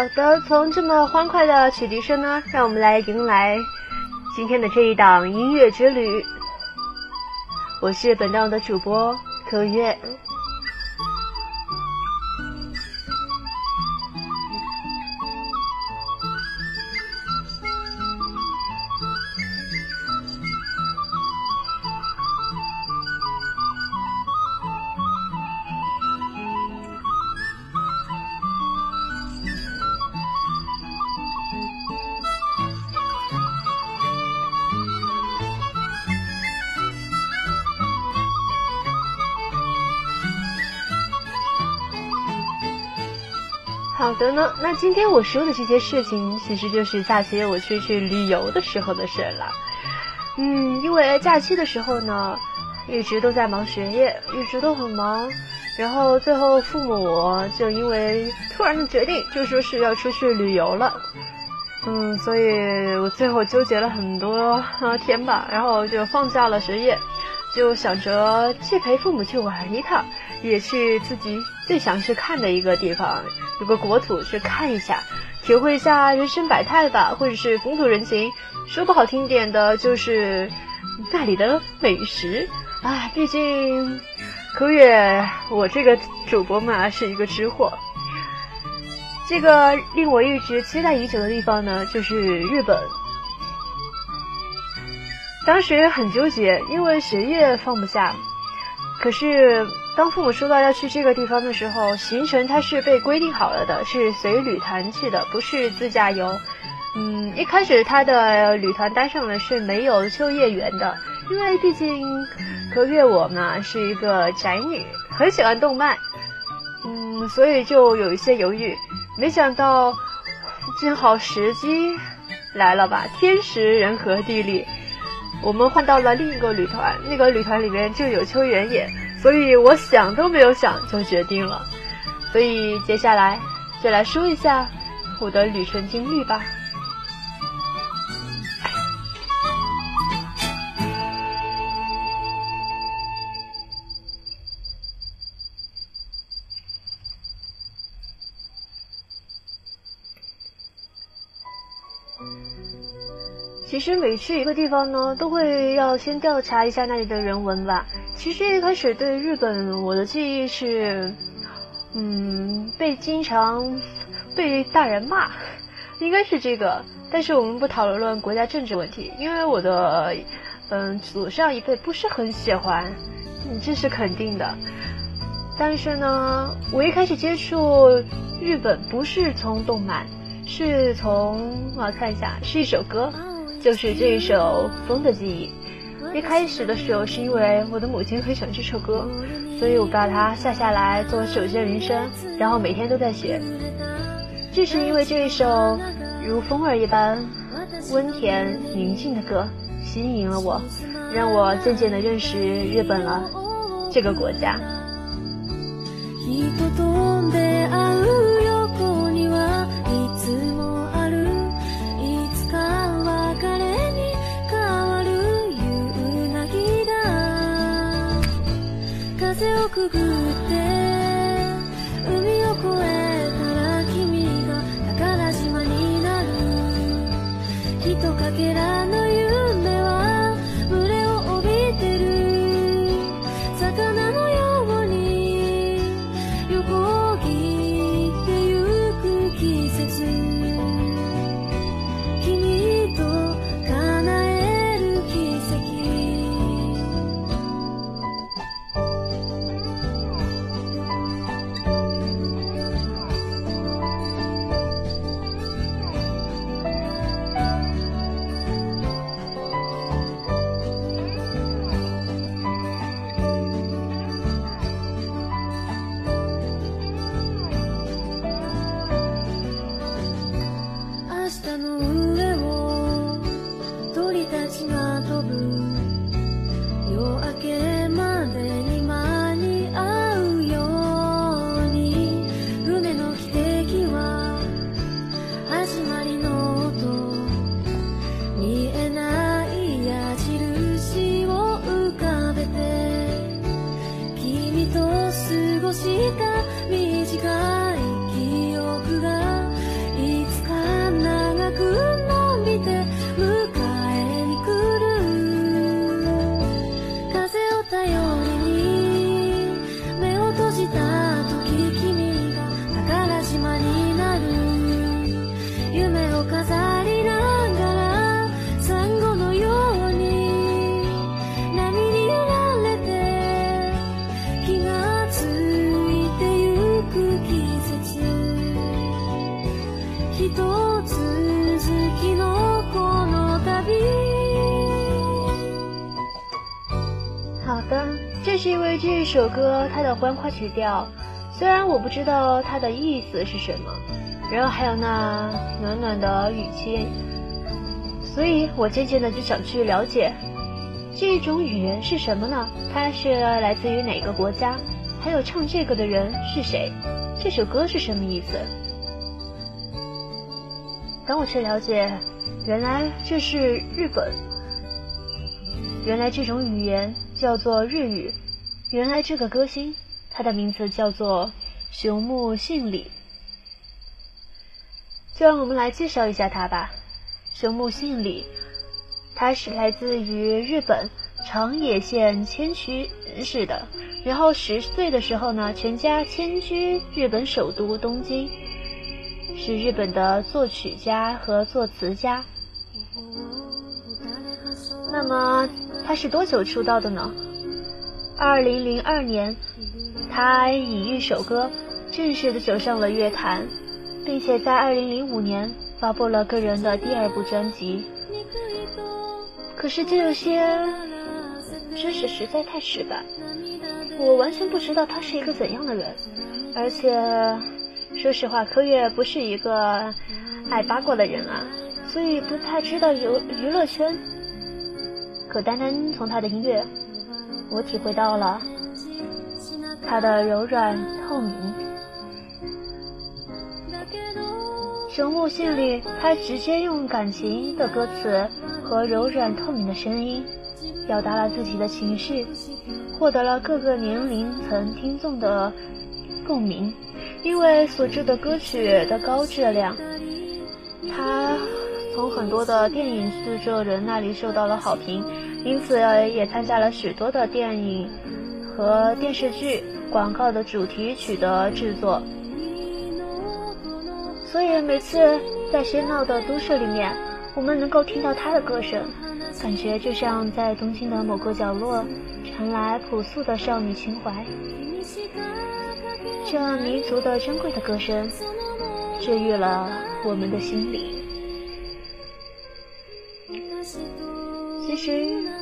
好的，从这么欢快的曲笛声呢，让我们来迎来今天的这一档音乐之旅。我是本档的主播可月。好的呢，那今天我说的这些事情，其实就是假期我出去旅游的时候的事了。嗯，因为假期的时候呢，一直都在忙学业，一直都很忙。然后最后父母就因为突然的决定，就说是要出去旅游了。嗯，所以我最后纠结了很多天吧，然后就放下了学业，就想着去陪父母去玩一趟，也去自己最想去看的一个地方。有个国土去看一下，体会一下人生百态吧，或者是风土人情。说不好听点的，就是那里的美食啊。毕竟，可月我这个主播嘛，是一个吃货。这个令我一直期待已久的地方呢，就是日本。当时很纠结，因为学业放不下。可是，当父母说到要去这个地方的时候，行程它是被规定好了的，是随旅团去的，不是自驾游。嗯，一开始他的旅团单上呢是没有秋叶原的，因为毕竟可月我呢是一个宅女，很喜欢动漫，嗯，所以就有一些犹豫。没想到，正好时机来了吧，天时人和地利。我们换到了另一个旅团，那个旅团里面就有秋原野，所以我想都没有想就决定了。所以接下来就来说一下我的旅程经历吧。其实每去一个地方呢，都会要先调查一下那里的人文吧。其实一开始对日本我的记忆是，嗯，被经常被大人骂，应该是这个。但是我们不讨论国家政治问题，因为我的嗯祖上一辈不是很喜欢，这是肯定的。但是呢，我一开始接触日本不是从动漫，是从我看一下，是一首歌。就是这一首《风的记忆》，一开始的时候是因为我的母亲很喜欢这首歌，所以我把它下下来做手机铃声，然后每天都在学。正是因为这一首如风儿一般温甜宁静的歌吸引了我，让我渐渐的认识日本了这个国家。这首歌它的欢快曲调，虽然我不知道它的意思是什么，然后还有那暖暖的语气，所以我渐渐的就想去了解这种语言是什么呢？它是来自于哪个国家？还有唱这个的人是谁？这首歌是什么意思？当我去了解，原来这是日本，原来这种语言叫做日语，原来这个歌星他的名字叫做熊木信里，就让我们来介绍一下他吧。熊木信里，他是来自于日本长野县千曲市的。然后十岁的时候呢，全家迁居日本首都东京，是日本的作曲家和作词家。那么他是多久出道的呢？二零零二年，他以一首歌正式的走上了乐坛，并且在二零零五年发布了个人的第二部专辑。可是这些知识实在太死板。我完全不知道他是一个怎样的人，而且说实话，柯月不是一个爱八卦的人啊，所以不太知道娱娱乐圈。可单单从他的音乐，我体会到了他的柔软透明。熊木信里，他直接用感情的歌词和柔软透明的声音，表达了自己的情绪。获得了各个年龄层听众的共鸣，因为所制的歌曲的高质量，他从很多的电影制作人那里受到了好评，因此也参加了许多的电影和电视剧广告的主题曲的制作。所以每次在喧闹的都市里面，我们能够听到他的歌声，感觉就像在东京的某个角落。传来朴素的少女情怀，这民族的珍贵的歌声，治愈了我们的心灵。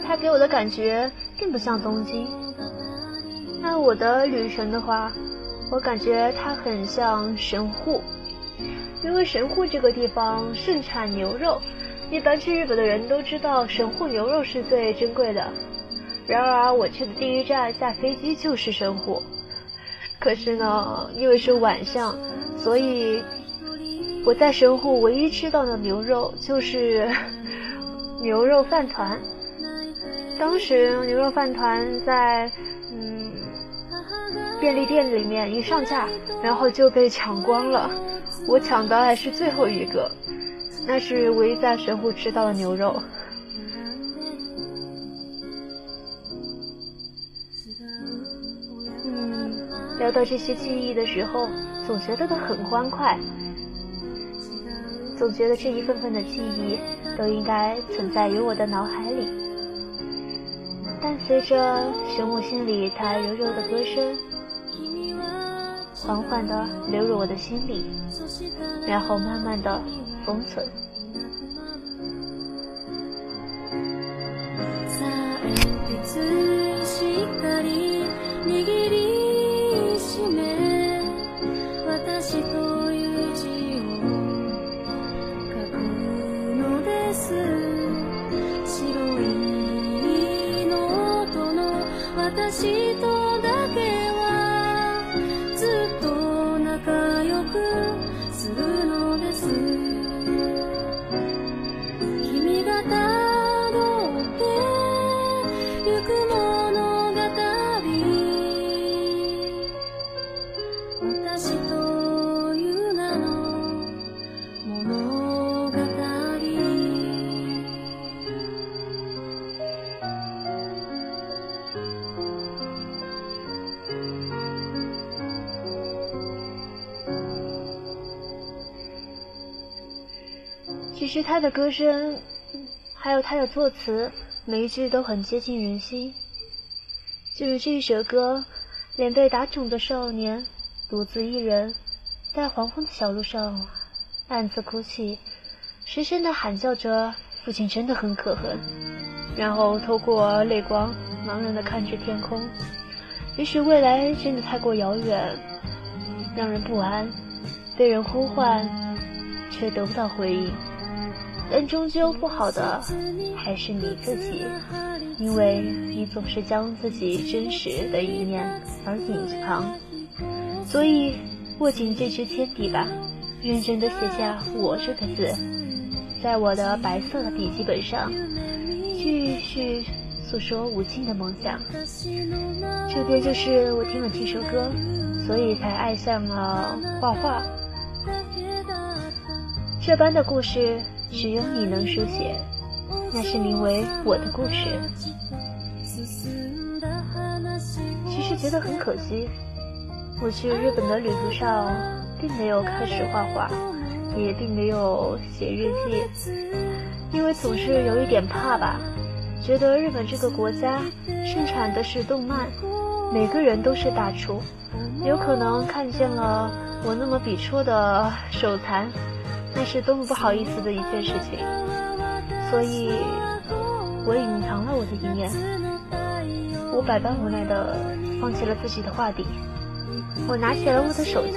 它给我的感觉并不像东京。那我的旅程的话，我感觉它很像神户，因为神户这个地方盛产牛肉，一般去日本的人都知道神户牛肉是最珍贵的。然而，我去的第一站下飞机就是神户。可是呢，因为是晚上，所以我在神户唯一吃到的牛肉就是 牛肉饭团。当时牛肉饭团在嗯便利店里面一上架，然后就被抢光了。我抢的还是最后一个，那是唯一在神户吃到的牛肉。聊到这些记忆的时候，总觉得都很欢快，总觉得这一份份的记忆都应该存在于我的脑海里。随着熊木心里他柔柔的歌声，缓缓地流入我的心里，然后慢慢地封存。在其他的歌声，还有他的作词，每一句都很接近人心。就是这一首歌，脸被打肿的少年，独自一人，在黄昏的小路上，暗自哭泣，失声的喊叫着：“父亲真的很可恨。”然后透过泪光，茫然的看着天空。也许未来真的太过遥远，让人不安，被人呼唤却得不到回应。但终究不好的还是你自己，因为你总是将自己真实的一面而隐藏。所以，握紧这支铅笔吧，认真的写下“我”这个字，在我的白色的笔记本上，继续诉说无尽的梦想。这边就是我听了这首歌，所以才爱上了画画。这般的故事。只有你能书写，那是名为我的故事。其实觉得很可惜，我去日本的旅途上，并没有开始画画，也并没有写日记，因为总是有一点怕吧，觉得日本这个国家盛产的是动漫，每个人都是大厨，有可能看见了我那么笔触的手残。那是多么不好意思的一件事情，所以我隐藏了我的一面。我百般无奈的放弃了自己的画笔，我拿起了我的手机，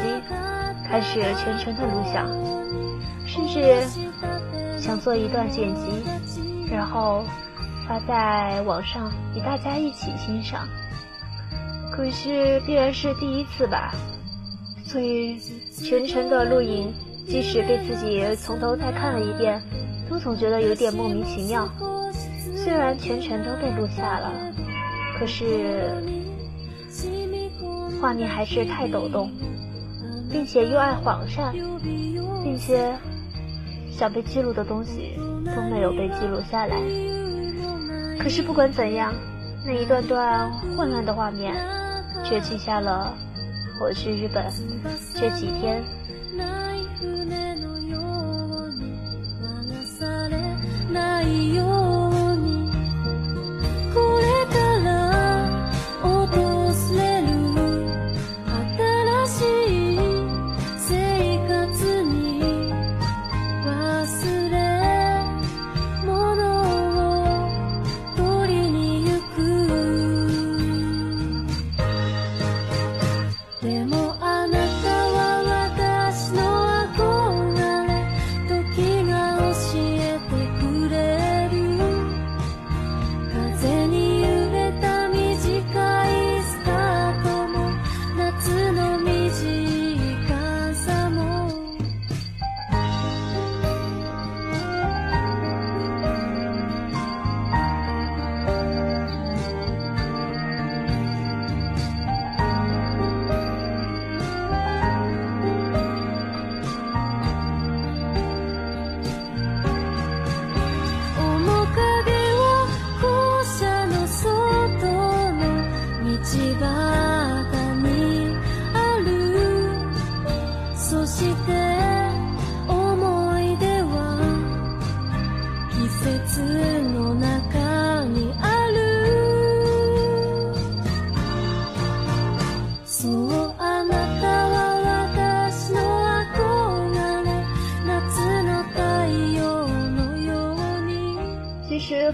开始全程的录像，甚至想做一段剪辑，然后发在网上与大家一起欣赏。可是必然是第一次吧，所以全程的录影。即使被自己从头再看了一遍，都总觉得有点莫名其妙。虽然全程都被录下了，可是画面还是太抖动，并且又爱晃闪，并且想被记录的东西都没有被记录下来。可是不管怎样，那一段段混乱的画面，却记下了我去日本这几天。ஐயோ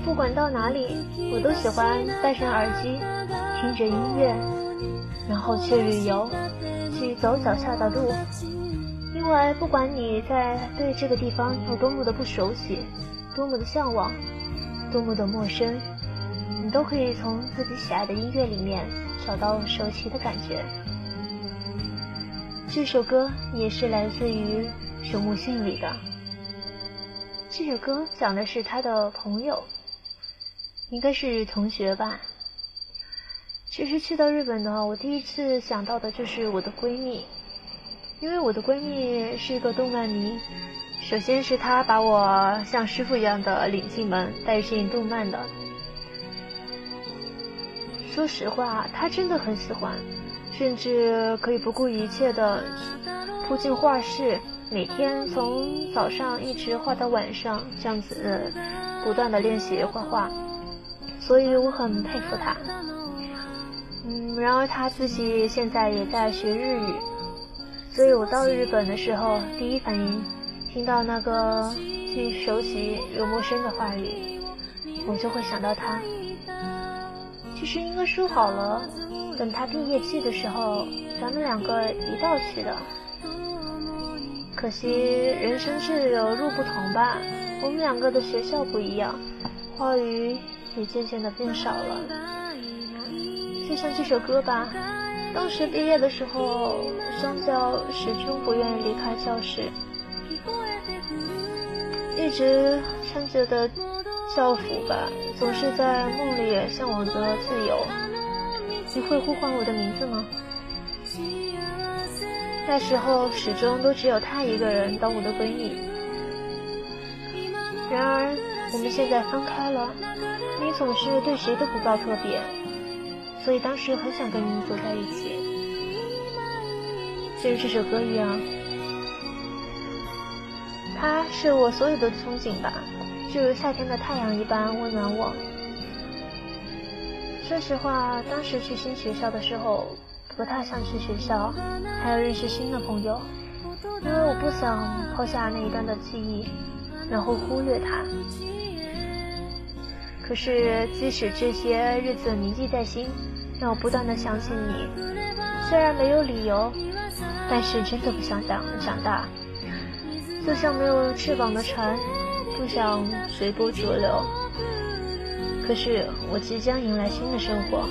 不管到哪里，我都喜欢戴上耳机，听着音乐，然后去旅游，去走脚下的路。因为不管你在对这个地方有多么的不熟悉，多么的向往，多么的陌生，你都可以从自己喜爱的音乐里面找到熟悉的感觉。这首歌也是来自于熊木信里的。这首歌讲的是他的朋友。应该是同学吧。其实去到日本的话，我第一次想到的就是我的闺蜜，因为我的闺蜜是一个动漫迷。首先是她把我像师傅一样的领进门，带进动漫的。说实话，她真的很喜欢，甚至可以不顾一切的扑进画室，每天从早上一直画到晚上，这样子不断的练习画画。所以我很佩服他，嗯，然而他自己现在也在学日语，所以我到日本的时候，第一反应听到那个既熟悉又陌生的话语，我就会想到他。其实应该说好了，等他毕业季的时候，咱们两个一道去的。可惜人生是有路不同吧，我们两个的学校不一样，话语也渐渐的变少了。就像这首歌吧，当时毕业的时候，双脚始终不愿意离开教室，一直穿着的校服吧，总是在梦里向往着自由。你会呼唤我的名字吗？那时候始终都只有她一个人当我的闺蜜。然而我们现在分开了，你总是对谁都不抱特别，所以当时很想跟你走在一起，正如这首歌一样，它是我所有的憧憬吧，就如夏天的太阳一般温暖我。说实话，当时去新学校的时候。不太想去学校，还要认识新的朋友，因为我不想抛下那一段的记忆，然后忽略它。可是，即使这些日子铭记在心，让我不断的想起你，虽然没有理由，但是真的不想长长大，就像没有翅膀的船，不想随波逐流。可是，我即将迎来新的生活。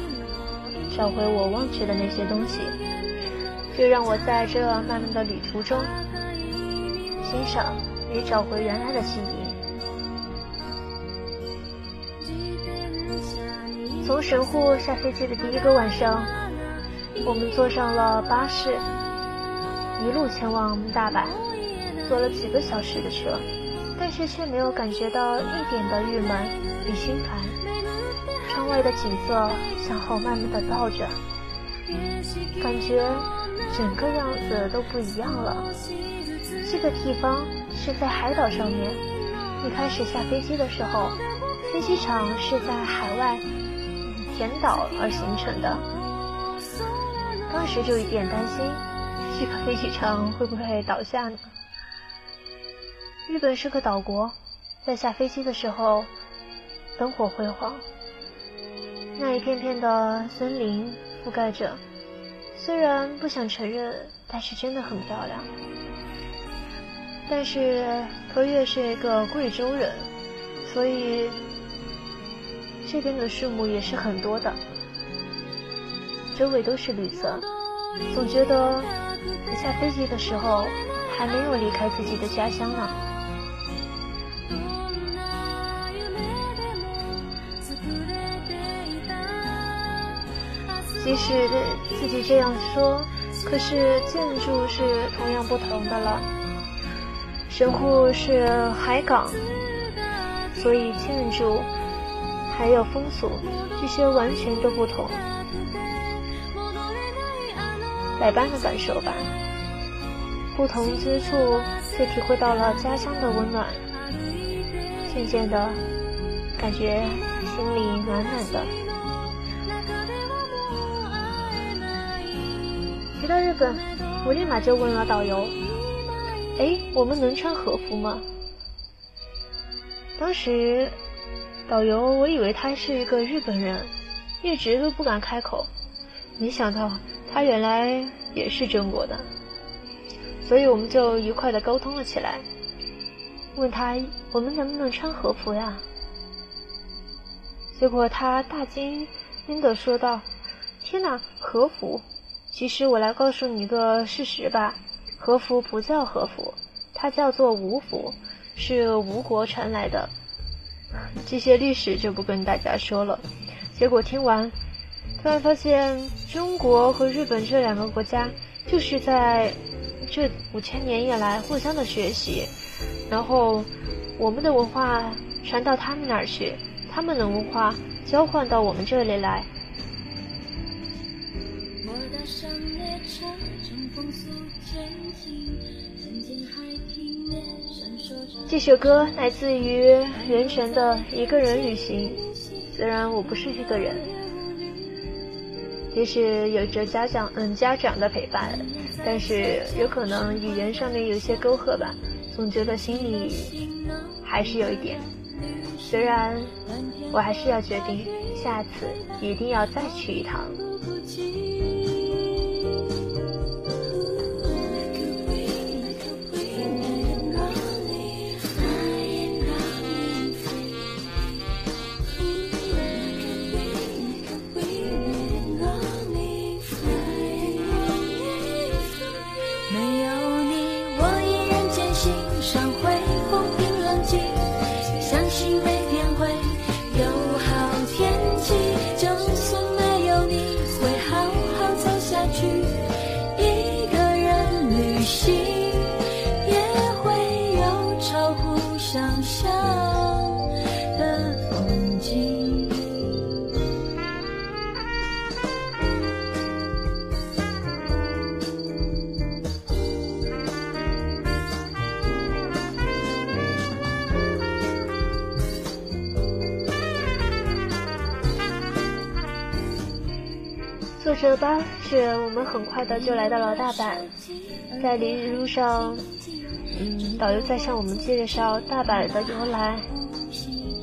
找回我忘却的那些东西，就让我在这漫漫的旅途中欣赏与找回原来的记忆。从神户下飞机的第一个晚上，我们坐上了巴士，一路前往大阪，坐了几个小时的车，但是却没有感觉到一点的郁闷与心烦。窗外的景色向后慢慢的倒着，感觉整个样子都不一样了。这个地方是在海岛上面。一开始下飞机的时候，飞机场是在海外填岛而形成的。当时就有点担心，这个飞机场会不会倒下呢？日本是个岛国，在下飞机的时候，灯火辉煌。那一片片的森林覆盖着，虽然不想承认，但是真的很漂亮。但是柯月是一个贵州人，所以这边的树木也是很多的，周围都是绿色，总觉得一下飞机的时候还没有离开自己的家乡呢。即使自己这样说，可是建筑是同样不同的了。神户是海港，所以建筑还有风俗这些完全都不同。百般的感受吧，不同之处却体会到了家乡的温暖，渐渐的感觉心里暖暖的。回到日本，我立马就问了导游：“哎，我们能穿和服吗？”当时，导游我以为他是一个日本人，一直都不敢开口。没想到他原来也是中国的，所以我们就愉快的沟通了起来。问他我们能不能穿和服呀？结果他大惊惊的说道：“天哪，和服！”其实我来告诉你一个事实吧，和服不叫和服，它叫做吴服，是吴国传来的。这些历史就不跟大家说了。结果听完，突然发现中国和日本这两个国家就是在这五千年以来互相的学习，然后我们的文化传到他们那儿去，他们的文化交换到我们这里来。这首歌来自于袁泉的《一个人旅行》。虽然我不是一个人，也许有着家长嗯家长的陪伴，但是有可能语言上面有些沟壑吧，总觉得心里还是有一点。虽然我还是要决定。下次一定要再去一趟。坐着巴士，我们很快的就来到了大阪。在离路上，嗯，导游在向我们介绍大阪的由来，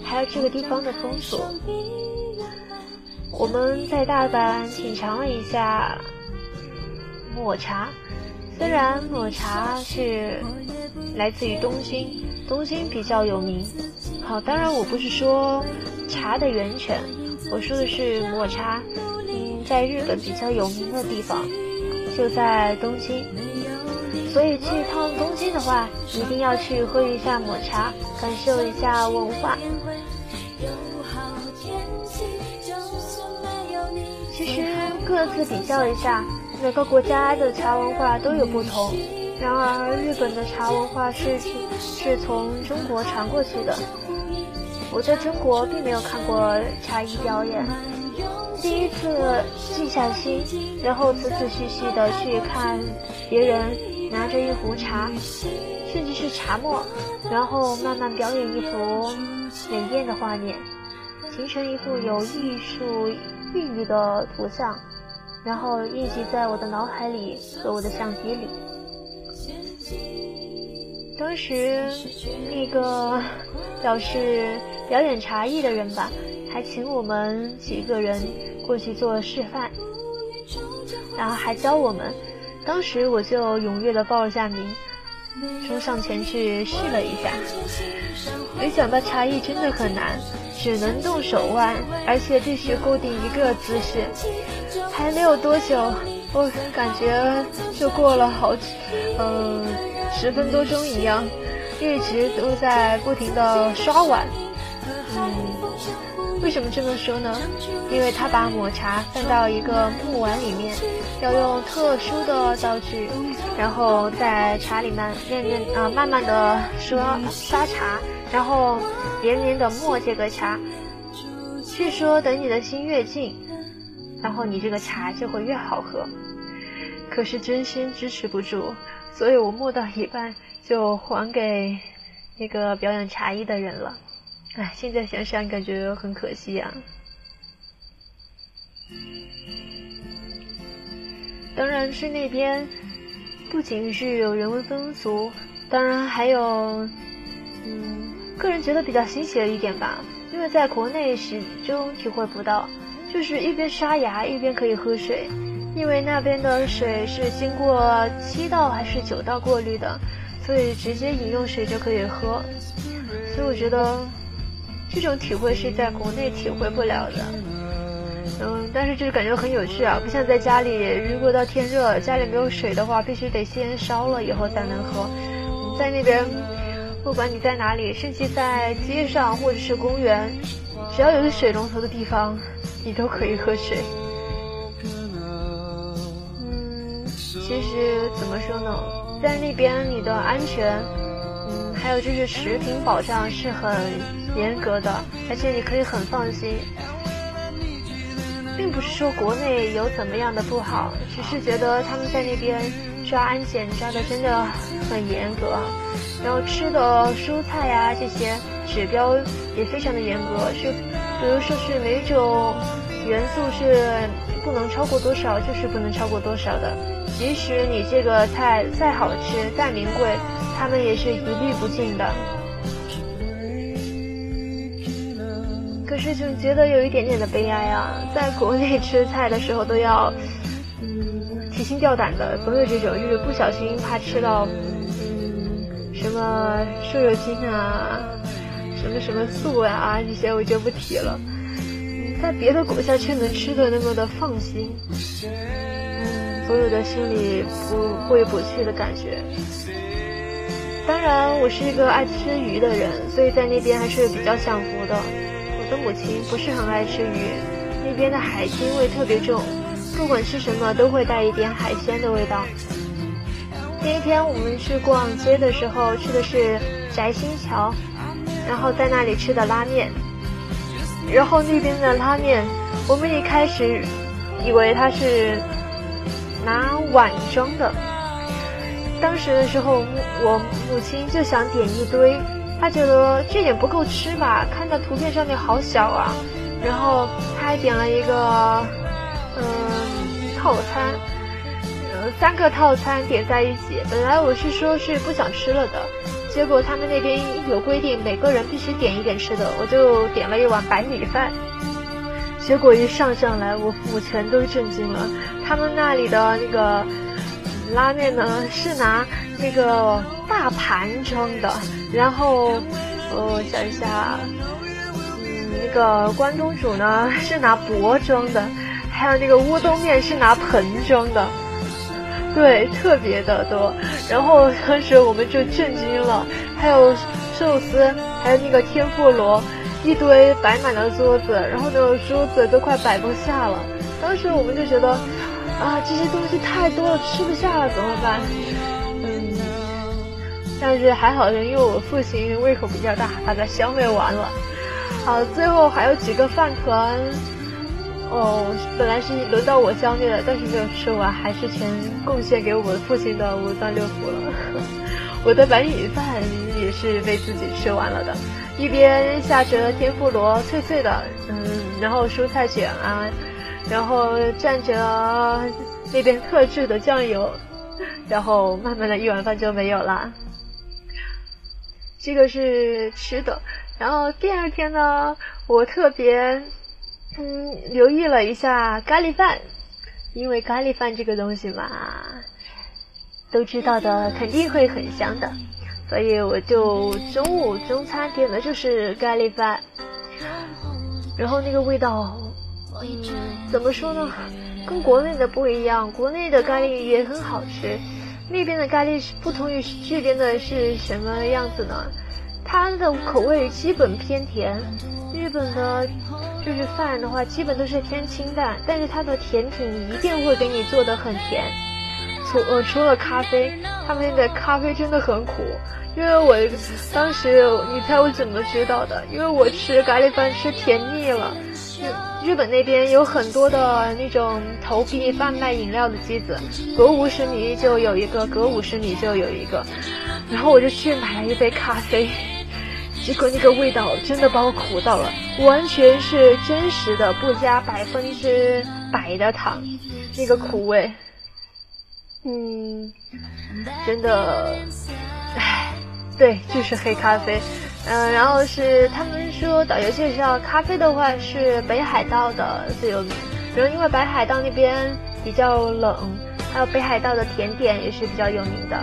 还有这个地方的风俗。我们在大阪品尝了一下抹茶，虽然抹茶是来自于东京，东京比较有名。好，当然我不是说茶的源泉，我说的是抹茶。在日本比较有名的地方就在东京，所以去一趟东京的话，一定要去喝一下抹茶，感受一下文化。其实各自比较一下，每个国家的茶文化都有不同。然而日本的茶文化是是从中国传过去的。我在中国并没有看过茶艺表演。第一次静下心，然后仔仔细细的去看别人拿着一壶茶，甚至是茶沫，然后慢慢表演一幅美艳的画面，形成一幅有艺术寓意的图像，然后印记在我的脑海里和我的相机里。当时那个 表示表演茶艺的人吧，还请我们几个人。过去做示范，然后还教我们。当时我就踊跃的报了下名，冲上前去试了一下。没想到茶艺真的很难，只能动手腕，而且必须固定一个姿势。还没有多久，我感觉就过了好，嗯，十分多钟一样，一直都在不停的刷碗。嗯。为什么这么说呢？因为他把抹茶放到一个木碗里面，要用特殊的道具，然后在茶里面面面啊慢慢的刷刷茶，然后连连的磨这个茶。据说等你的心越静，然后你这个茶就会越好喝。可是真心支持不住，所以我磨到一半就还给那个表演茶艺的人了。哎，现在想想感觉很可惜呀。当然是那边不仅是有人文风俗，当然还有，嗯，个人觉得比较新奇的一点吧，因为在国内始终体会不到，就是一边刷牙一边可以喝水，因为那边的水是经过七道还是九道过滤的，所以直接饮用水就可以喝，所以我觉得。这种体会是在国内体会不了的，嗯，但是就是感觉很有趣啊，不像在家里，如果到天热，家里没有水的话，必须得先烧了以后才能喝。在那边，不管你在哪里，甚至在街上或者是公园，只要有个水龙头的地方，你都可以喝水。嗯，其实怎么说呢，在那边你的安全，还有就是食品保障是很。严格的，而且你可以很放心，并不是说国内有怎么样的不好，只是觉得他们在那边抓安检抓的真的很严格，然后吃的蔬菜呀这些指标也非常的严格，是比如说是每种元素是不能超过多少，就是不能超过多少的，即使你这个菜再好吃再名贵，他们也是一律不进的。可是就觉得有一点点的悲哀啊。在国内吃菜的时候都要，嗯，提心吊胆的，总有这种就是不小心怕吃到，嗯，什么瘦肉精啊，什么什么素啊，这些我就不提了。在别的国家却能吃的那么的放心，嗯，总有的心里不过意不去的感觉。当然，我是一个爱吃鱼的人，所以在那边还是比较享福的。我的母亲不是很爱吃鱼，那边的海腥味特别重，不管吃什么都会带一点海鲜的味道。那一天我们去逛街的时候，吃的是翟新桥，然后在那里吃的拉面，然后那边的拉面，我们一开始以为它是拿碗装的。当时的时候，母我母亲就想点一堆，她觉得这点不够吃吧？看到图片上面好小啊，然后她还点了一个，嗯，套餐，呃，三个套餐点在一起。本来我是说是不想吃了的，结果他们那边有规定，每个人必须点一点吃的，我就点了一碗白米饭。结果一上上来，我父母全都震惊了，他们那里的那个。拉面呢是拿那个大盘装的，然后我想一下，嗯，那个关东煮呢是拿钵装的，还有那个乌冬面是拿盆装的，对，特别的多。然后当时我们就震惊了，还有寿司，还有那个天妇罗，一堆摆满了桌子，然后那个桌子都快摆不下了。当时我们就觉得。啊，这些东西太多了，吃不下了，怎么办？嗯，但是还好，因为我父亲胃口比较大，把它消灭完了。好，最后还有几个饭团，哦，本来是轮到我消灭的，但是没有吃完，还是全贡献给我父亲的五脏六腑了。我的白米饭也是被自己吃完了的，一边下着天妇罗，脆脆的，嗯，然后蔬菜卷啊。然后蘸着那边特制的酱油，然后慢慢的一碗饭就没有了。这个是吃的。然后第二天呢，我特别嗯留意了一下咖喱饭，因为咖喱饭这个东西嘛，都知道的肯定会很香的，所以我就中午中餐点的就是咖喱饭，然后那个味道。嗯，怎么说呢？跟国内的不一样，国内的咖喱也很好吃，那边的咖喱是不同于这边的是什么样子呢？它的口味基本偏甜，日本的就是饭的话，基本都是偏清淡，但是它的甜品一定会给你做的很甜。除呃除了咖啡，他们的咖啡真的很苦。因为我当时，你猜我怎么知道的？因为我吃咖喱饭吃甜腻了。日日本那边有很多的那种投币贩卖饮料的机子，隔五十米就有一个，隔五十米就有一个。然后我就去买了一杯咖啡，结果那个味道真的把我苦到了，完全是真实的，不加百分之百的糖，那个苦味，嗯，真的，唉。对，就是黑咖啡，嗯，然后是他们说导游介绍，咖啡的话是北海道的最有名，然后因为北海道那边比较冷，还有北海道的甜点也是比较有名的，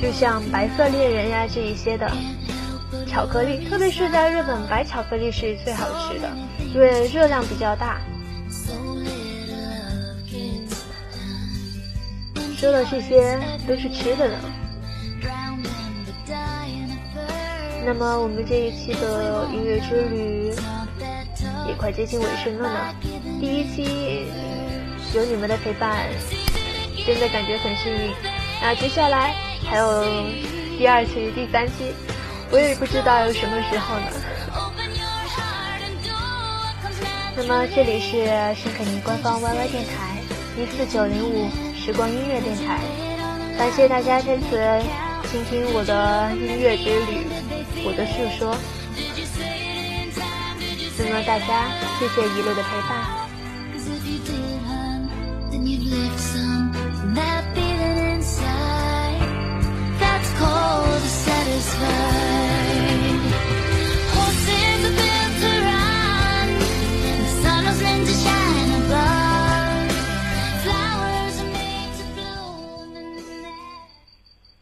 就，就像白色恋人呀这一些的巧克力，特别是在日本，白巧克力是最好吃的，因为热量比较大。说的这些都是吃的呢。那么我们这一期的音乐之旅也快接近尾声了呢。第一期有你们的陪伴，真的感觉很幸运。那接下来还有第二期、第三期，我也不知道有什么时候呢。那么这里是圣肯尼官方 YY 电台一四九零五时光音乐电台，感谢大家这次倾听我的音乐之旅。我的诉说，希望大家谢谢一路的陪伴。